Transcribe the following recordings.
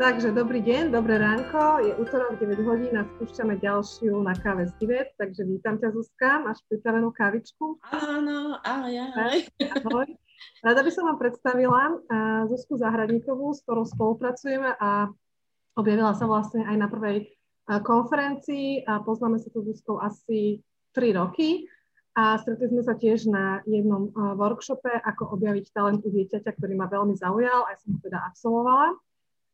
Takže dobrý deň, dobré ránko. Je útorok 9 hodín a spúšťame ďalšiu na káve z Divet. Takže vítam ťa Zuzka, máš pripravenú kávičku? Áno, ahoj, ahoj. ahoj. Rada by som vám predstavila Zuzku Zahradníkovú, s ktorou spolupracujeme a objavila sa vlastne aj na prvej konferencii a poznáme sa tu Zuzkou asi 3 roky a stretli sme sa tiež na jednom workshope, ako objaviť talent u dieťaťa, ktorý ma veľmi zaujal, aj som ho teda absolvovala.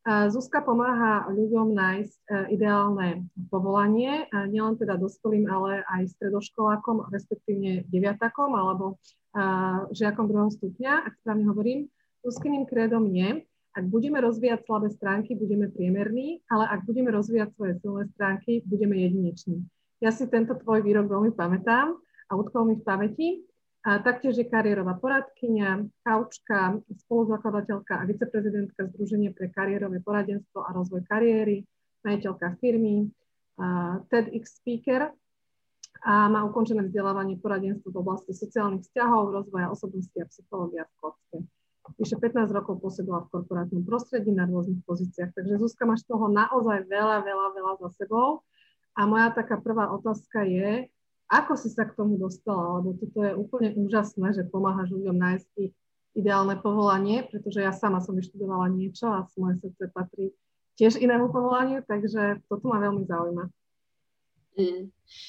Zuzka pomáha ľuďom nájsť e, ideálne povolanie, nielen teda dospelým, ale aj stredoškolákom, respektívne deviatakom alebo žiakom druhého stupňa, ak správne hovorím. Zuzkyným krédom je, ak budeme rozvíjať slabé stránky, budeme priemerní, ale ak budeme rozvíjať svoje silné stránky, budeme jedineční. Ja si tento tvoj výrok veľmi pamätám a utkol mi v pamäti a taktiež je kariérová poradkynia, kaučka, spoluzakladateľka a viceprezidentka Združenia pre kariérové poradenstvo a rozvoj kariéry, majiteľka firmy, TEDx speaker a má ukončené vzdelávanie poradenstvo v oblasti sociálnych vzťahov, rozvoja osobnosti a psychológia v Kocke. Vyše 15 rokov pôsobila v korporátnom prostredí na rôznych pozíciách. Takže Zuzka, máš toho naozaj veľa, veľa, veľa za sebou. A moja taká prvá otázka je, ako si sa k tomu dostala? Lebo toto je úplne úžasné, že pomáhaš ľuďom nájsť ich ideálne povolanie, pretože ja sama som vyštudovala niečo a moje srdce patrí tiež inému povolaniu, takže toto ma veľmi zaujíma. Mm.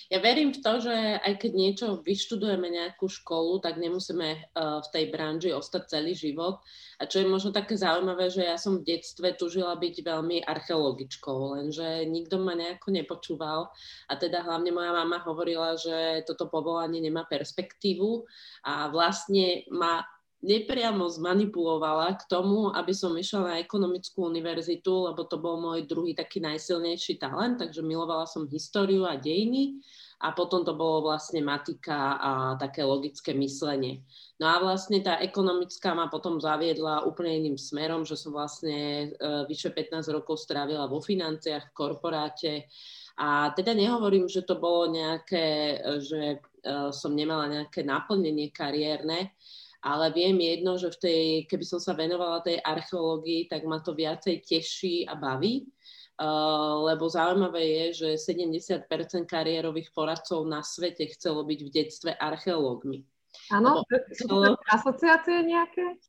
Ja verím v to, že aj keď niečo vyštudujeme nejakú školu, tak nemusíme uh, v tej branži ostať celý život. A čo je možno také zaujímavé, že ja som v detstve tužila byť veľmi archeologičkou, lenže nikto ma nejako nepočúval. A teda hlavne moja mama hovorila, že toto povolanie nemá perspektívu a vlastne ma nepriamo zmanipulovala k tomu, aby som išla na ekonomickú univerzitu, lebo to bol môj druhý taký najsilnejší talent, takže milovala som históriu a dejiny a potom to bolo vlastne matika a také logické myslenie. No a vlastne tá ekonomická ma potom zaviedla úplne iným smerom, že som vlastne e, vyše 15 rokov strávila vo financiách, v korporáte a teda nehovorím, že to bolo nejaké, e, že e, som nemala nejaké naplnenie kariérne, ale viem jedno, že v tej, keby som sa venovala tej archeológii, tak ma to viacej teší a baví, uh, lebo zaujímavé je, že 70% kariérových poradcov na svete chcelo byť v detstve archeológmi. Áno, sú to asociácie nejaké?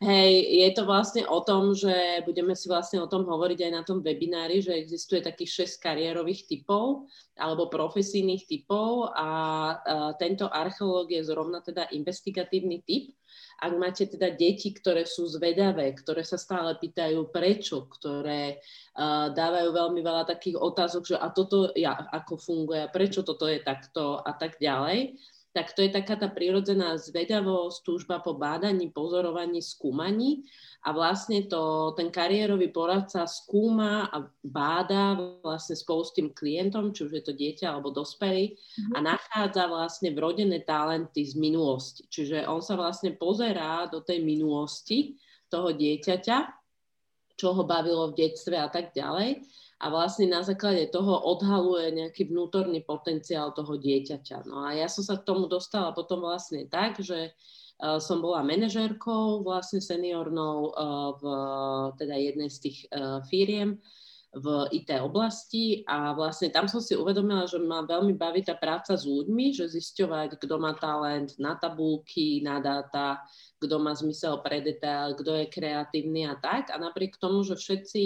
Hej, je to vlastne o tom, že budeme si vlastne o tom hovoriť aj na tom webinári, že existuje takých 6 kariérových typov alebo profesijných typov a uh, tento archeológ je zrovna teda investigatívny typ. Ak máte teda deti, ktoré sú zvedavé, ktoré sa stále pýtajú prečo, ktoré uh, dávajú veľmi veľa takých otázok, že a toto ja, ako funguje, prečo toto je takto? a tak ďalej, tak to je taká tá prírodzená zvedavosť, túžba po bádaní, pozorovaní, skúmaní a vlastne to, ten kariérový poradca skúma a báda vlastne spolu s tým klientom, či už je to dieťa alebo dospelý mm-hmm. a nachádza vlastne vrodené talenty z minulosti. Čiže on sa vlastne pozerá do tej minulosti toho dieťaťa, čo ho bavilo v detstve a tak ďalej a vlastne na základe toho odhaluje nejaký vnútorný potenciál toho dieťaťa. No a ja som sa k tomu dostala potom vlastne tak, že uh, som bola manažérkou vlastne seniornou uh, v teda jednej z tých uh, firiem v IT oblasti a vlastne tam som si uvedomila, že ma veľmi baví tá práca s ľuďmi, že zisťovať, kto má talent na tabulky, na dáta, kto má zmysel pre detail, kto je kreatívny a tak. A napriek tomu, že všetci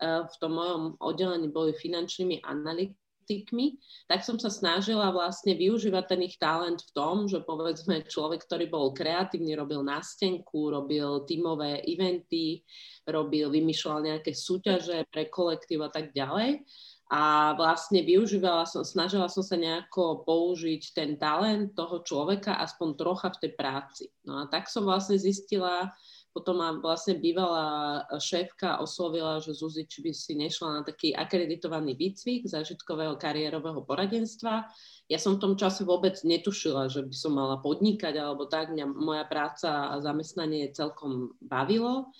uh, v tom mojom oddelení boli finančnými analytikami, praktikmi, tak som sa snažila vlastne využívať ten ich talent v tom, že povedzme človek, ktorý bol kreatívny, robil nástenku, robil tímové eventy, robil, vymýšľal nejaké súťaže pre kolektív a tak ďalej. A vlastne využívala som, snažila som sa nejako použiť ten talent toho človeka aspoň trocha v tej práci. No a tak som vlastne zistila, potom ma vlastne bývalá šéfka oslovila, že Zuzi, či by si nešla na taký akreditovaný výcvik zážitkového kariérového poradenstva. Ja som v tom čase vôbec netušila, že by som mala podnikať alebo tak. Mňa moja práca a zamestnanie celkom bavilo,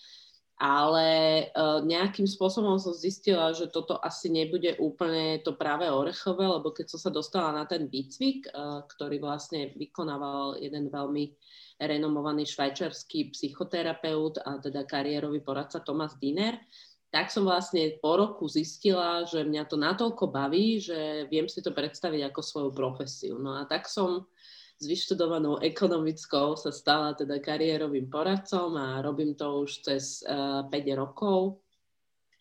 ale uh, nejakým spôsobom som zistila, že toto asi nebude úplne to práve orechové, lebo keď som sa dostala na ten výcvik, uh, ktorý vlastne vykonával jeden veľmi renomovaný švajčarský psychoterapeut a teda kariérový poradca Thomas Diner, tak som vlastne po roku zistila, že mňa to natoľko baví, že viem si to predstaviť ako svoju profesiu. No a tak som s vyštudovanou ekonomickou sa stala teda kariérovým poradcom a robím to už cez uh, eh, 5 rokov.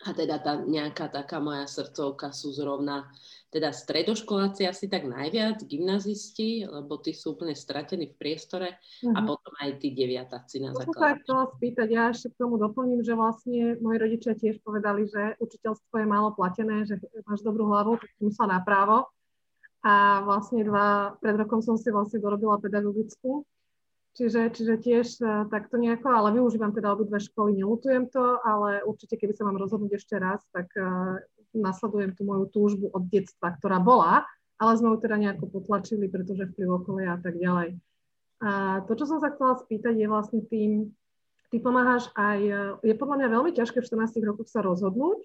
A teda tá nejaká taká moja srdcovka sú zrovna teda stredoškoláci asi tak najviac, gymnazisti, lebo tí sú úplne stratení v priestore uh-huh. a mhm. potom aj tí deviatáci na základe. To sa chcela spýtať, ja ešte k tomu doplním, že vlastne moji rodičia tiež povedali, že učiteľstvo je málo platené, že máš dobrú hlavu, tak som sa právo. A vlastne dva, pred rokom som si vlastne dorobila pedagogickú, Čiže, čiže tiež uh, takto nejako, ale využívam teda obidve školy, nelutujem to, ale určite, keby sa mám rozhodnúť ešte raz, tak uh, nasledujem tú moju túžbu od detstva, ktorá bola, ale sme ju teda nejako potlačili, pretože vplyv okolia a tak ďalej. A to, čo som sa chcela spýtať, je vlastne tým, ty pomáhaš aj, je podľa mňa veľmi ťažké v 14 rokoch sa rozhodnúť,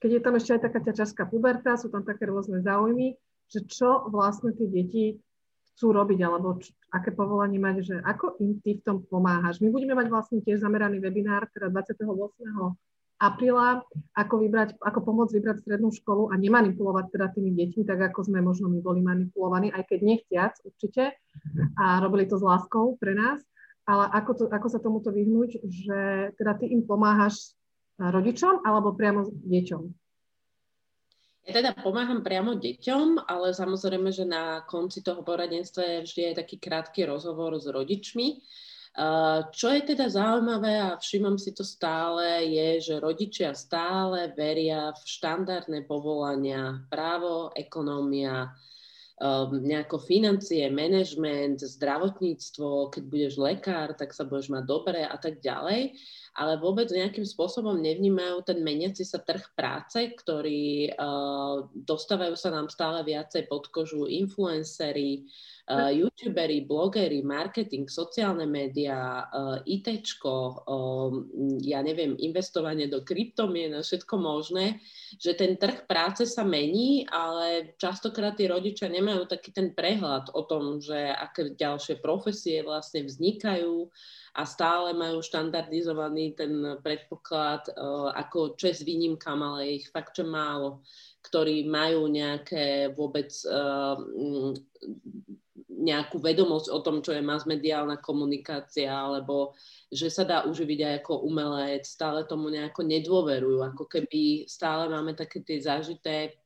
keď je tam ešte aj taká ťažká puberta, sú tam také rôzne záujmy, že čo vlastne tie deti chcú robiť, alebo č- aké povolanie mať, že ako im ty v tom pomáhaš. My budeme mať vlastne tiež zameraný webinár, teda 28 apríla, ako, vybrať, ako pomôcť vybrať strednú školu a nemanipulovať teda tými deťmi, tak ako sme možno my boli manipulovaní, aj keď nechtiac určite a robili to s láskou pre nás, ale ako, to, ako sa tomuto vyhnúť, že teda ty im pomáhaš rodičom alebo priamo deťom? Ja teda pomáham priamo deťom, ale samozrejme, že na konci toho poradenstva je vždy aj taký krátky rozhovor s rodičmi. Čo je teda zaujímavé a všímam si to stále, je, že rodičia stále veria v štandardné povolania, právo, ekonómia, nejako financie, management, zdravotníctvo, keď budeš lekár, tak sa budeš mať dobre a tak ďalej ale vôbec nejakým spôsobom nevnímajú ten meniaci sa trh práce, ktorý uh, dostávajú sa nám stále viacej pod kožu influencery, uh, youtuberi, blogery, marketing, sociálne médiá, uh, ITčko, uh, ja neviem, investovanie do kryptomien a všetko možné, že ten trh práce sa mení, ale častokrát tí rodičia nemajú taký ten prehľad o tom, že aké ďalšie profesie vlastne vznikajú, a stále majú štandardizovaný ten predpoklad, uh, ako čes výnimkám, ale ich fakt, že málo, ktorí majú nejaké vôbec uh, nejakú vedomosť o tom, čo je masmediálna komunikácia, alebo že sa dá uživiť aj ako umelec, stále tomu nejako nedôverujú, ako keby stále máme také tie zažité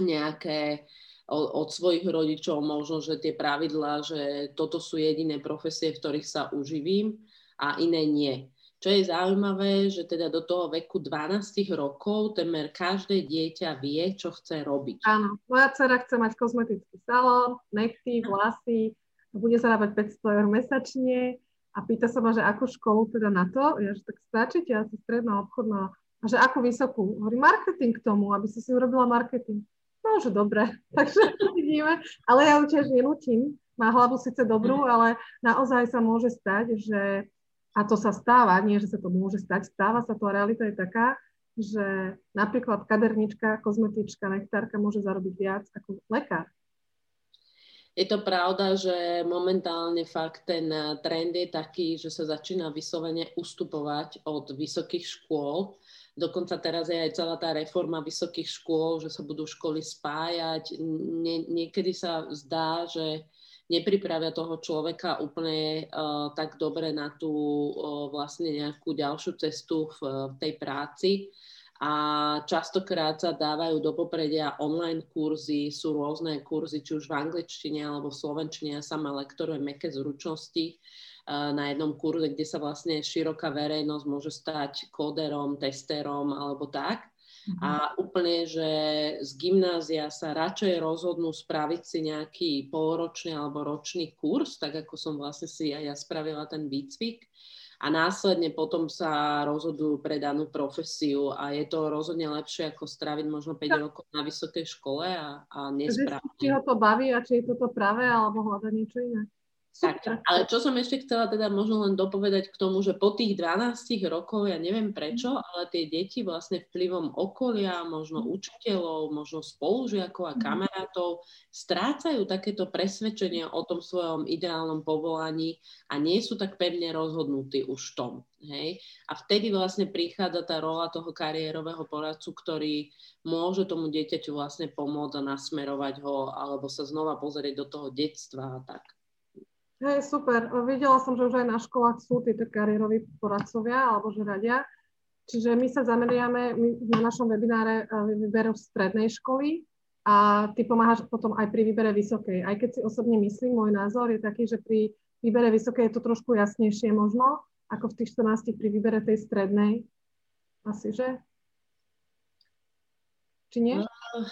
nejaké od svojich rodičov možno, že tie pravidlá, že toto sú jediné profesie, v ktorých sa uživím a iné nie. Čo je zaujímavé, že teda do toho veku 12 rokov temer každé dieťa vie, čo chce robiť. Áno, moja dcera chce mať kozmetický salón, nechty, vlasy, bude zarábať 500 eur mesačne a pýta sa ma, že akú školu teda na to. Ja, že tak stačíte, asi stredná obchodná. A že akú vysokú? Hovorí marketing k tomu, aby si si urobila marketing. No, že dobre, takže vidíme. Ale ja ju tiež nenutím. Má hlavu síce dobrú, ale naozaj sa môže stať, že, a to sa stáva, nie, že sa to môže stať, stáva sa to a realita je taká, že napríklad kadernička, kozmetička, nektárka môže zarobiť viac ako lekár. Je to pravda, že momentálne fakt ten trend je taký, že sa začína vyslovene ustupovať od vysokých škôl Dokonca teraz je aj celá tá reforma vysokých škôl, že sa budú školy spájať. Nie, niekedy sa zdá, že nepripravia toho človeka úplne uh, tak dobre na tú uh, vlastne nejakú ďalšiu cestu v, v tej práci. A častokrát sa dávajú do popredia online kurzy, sú rôzne kurzy, či už v angličtine alebo v slovenčine. Ja sama lektorujem meké zručnosti na jednom kurze, kde sa vlastne široká verejnosť môže stať kóderom, testerom alebo tak. Mm-hmm. A úplne, že z gymnázia sa radšej rozhodnú spraviť si nejaký polročný alebo ročný kurz, tak ako som vlastne si aj ja spravila ten výcvik. A následne potom sa rozhodujú pre danú profesiu a je to rozhodne lepšie ako straviť možno 5 ja. rokov na vysokej škole a, a nespraviť. Či ho to baví a či je toto práve alebo hľadať niečo iné. Tak, ale čo som ešte chcela teda možno len dopovedať k tomu, že po tých 12 rokoch, ja neviem prečo, ale tie deti vlastne vplyvom okolia, možno učiteľov, možno spolužiakov a mhm. kamarátov strácajú takéto presvedčenie o tom svojom ideálnom povolaní a nie sú tak pevne rozhodnutí už v tom. Hej? A vtedy vlastne prichádza tá rola toho kariérového poradcu, ktorý môže tomu dieťaťu vlastne pomôcť a nasmerovať ho alebo sa znova pozrieť do toho detstva a tak. Hej, super. Videla som, že už aj na školách sú títo kariéroví poradcovia alebo že radia. Čiže my sa zameriame my na našom webináre eh, výberu strednej školy a ty pomáhaš potom aj pri výbere vysokej. Aj keď si osobne myslím, môj názor je taký, že pri výbere vysokej je to trošku jasnejšie možno, ako v tých 14 pri výbere tej strednej. Asi, že? Či nie? Uh,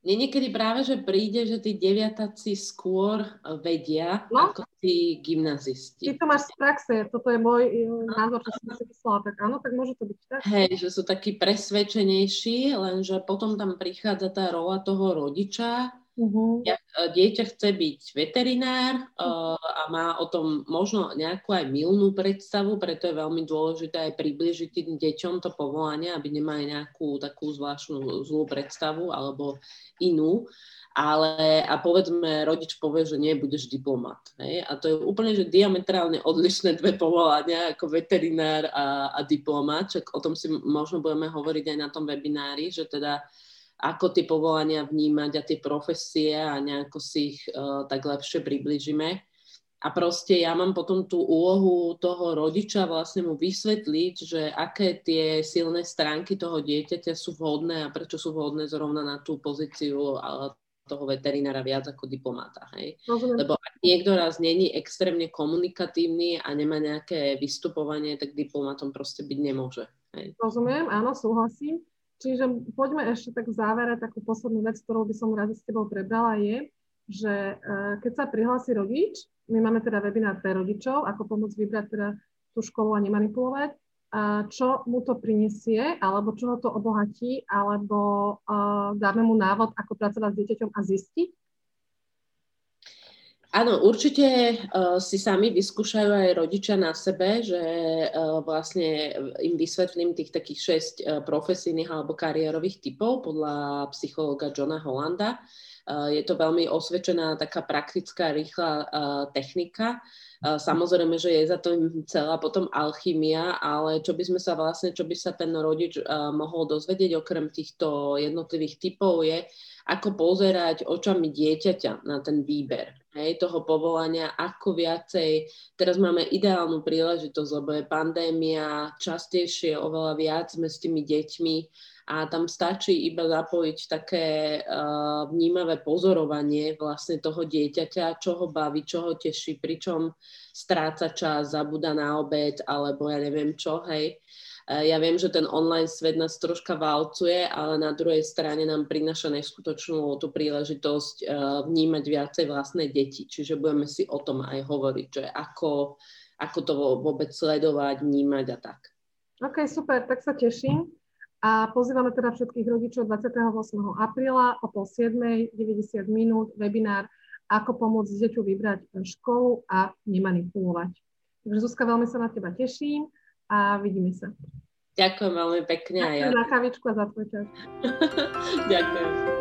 mne niekedy práve, že príde, že tí deviataci skôr vedia, no? ako tí gymnazisti. Ty to máš z praxe, toto je môj no. názor, čo som si myslela, tak áno, tak môže to byť tak. Hej, že sú takí presvedčenejší, lenže potom tam prichádza tá rola toho rodiča, Uh-huh. Ja, e, dieťa chce byť veterinár uh, a má o tom možno nejakú aj milnú predstavu, preto je veľmi dôležité aj približiť tým deťom to povolanie, aby nemali nejakú takú zvláštnu zlú predstavu alebo inú. Ale a povedzme, rodič povie, že nie, budeš diplomat. Hej? A to je úplne že diametrálne odlišné dve povolania, ako veterinár a, a diplomat. Čak o tom si možno budeme hovoriť aj na tom webinári, že teda ako tie povolania vnímať a tie profesie a nejako si ich uh, tak lepšie približíme. A proste ja mám potom tú úlohu toho rodiča vlastne mu vysvetliť, že aké tie silné stránky toho dieťaťa sú vhodné a prečo sú vhodné zrovna na tú pozíciu ale toho veterinára viac ako diplomáta. Hej? Lebo ak niekto raz není extrémne komunikatívny a nemá nejaké vystupovanie, tak diplomátom proste byť nemôže. Hej? Rozumiem, áno, súhlasím. Čiže poďme ešte tak v závere, takú poslednú vec, ktorú by som rada s tebou prebrala, je, že uh, keď sa prihlási rodič, my máme teda webinár pre rodičov, ako pomôcť vybrať teda tú školu a nemanipulovať, uh, čo mu to prinesie, alebo čo ho to obohatí, alebo uh, dáme mu návod, ako pracovať s dieťaťom a zistiť, Áno, určite uh, si sami vyskúšajú aj rodičia na sebe, že uh, vlastne im vysvetlím tých takých šesť uh, profesijných alebo kariérových typov podľa psychologa Johna Hollanda. Uh, je to veľmi osvedčená taká praktická, rýchla uh, technika. Uh, samozrejme, že je za to celá potom alchymia, ale čo by sme sa vlastne, čo by sa ten rodič uh, mohol dozvedieť okrem týchto jednotlivých typov je, ako pozerať očami dieťaťa na ten výber hej, toho povolania, ako viacej. Teraz máme ideálnu príležitosť, lebo je pandémia, častejšie oveľa viac sme s tými deťmi a tam stačí iba zapojiť také uh, vnímavé pozorovanie vlastne toho dieťaťa, čo ho baví, čo ho teší, pričom stráca čas, zabúda na obed alebo ja neviem čo, hej. Ja viem, že ten online svet nás troška valcuje, ale na druhej strane nám prináša neskutočnú tú príležitosť eh, vnímať viacej vlastné deti. Čiže budeme si o tom aj hovoriť, že ako, ako to vôbec sledovať, vnímať a tak. OK, super, tak sa teším. A pozývame teda všetkých rodičov 28. apríla o pol 7. 90 minút webinár ako pomôcť deťu vybrať školu a nemanipulovať. Takže Zuzka, veľmi sa na teba teším a vidíme sa. Ďakujem veľmi pekne. Ďakujem ja. za kavičku a za tvoj čas. Ďakujem.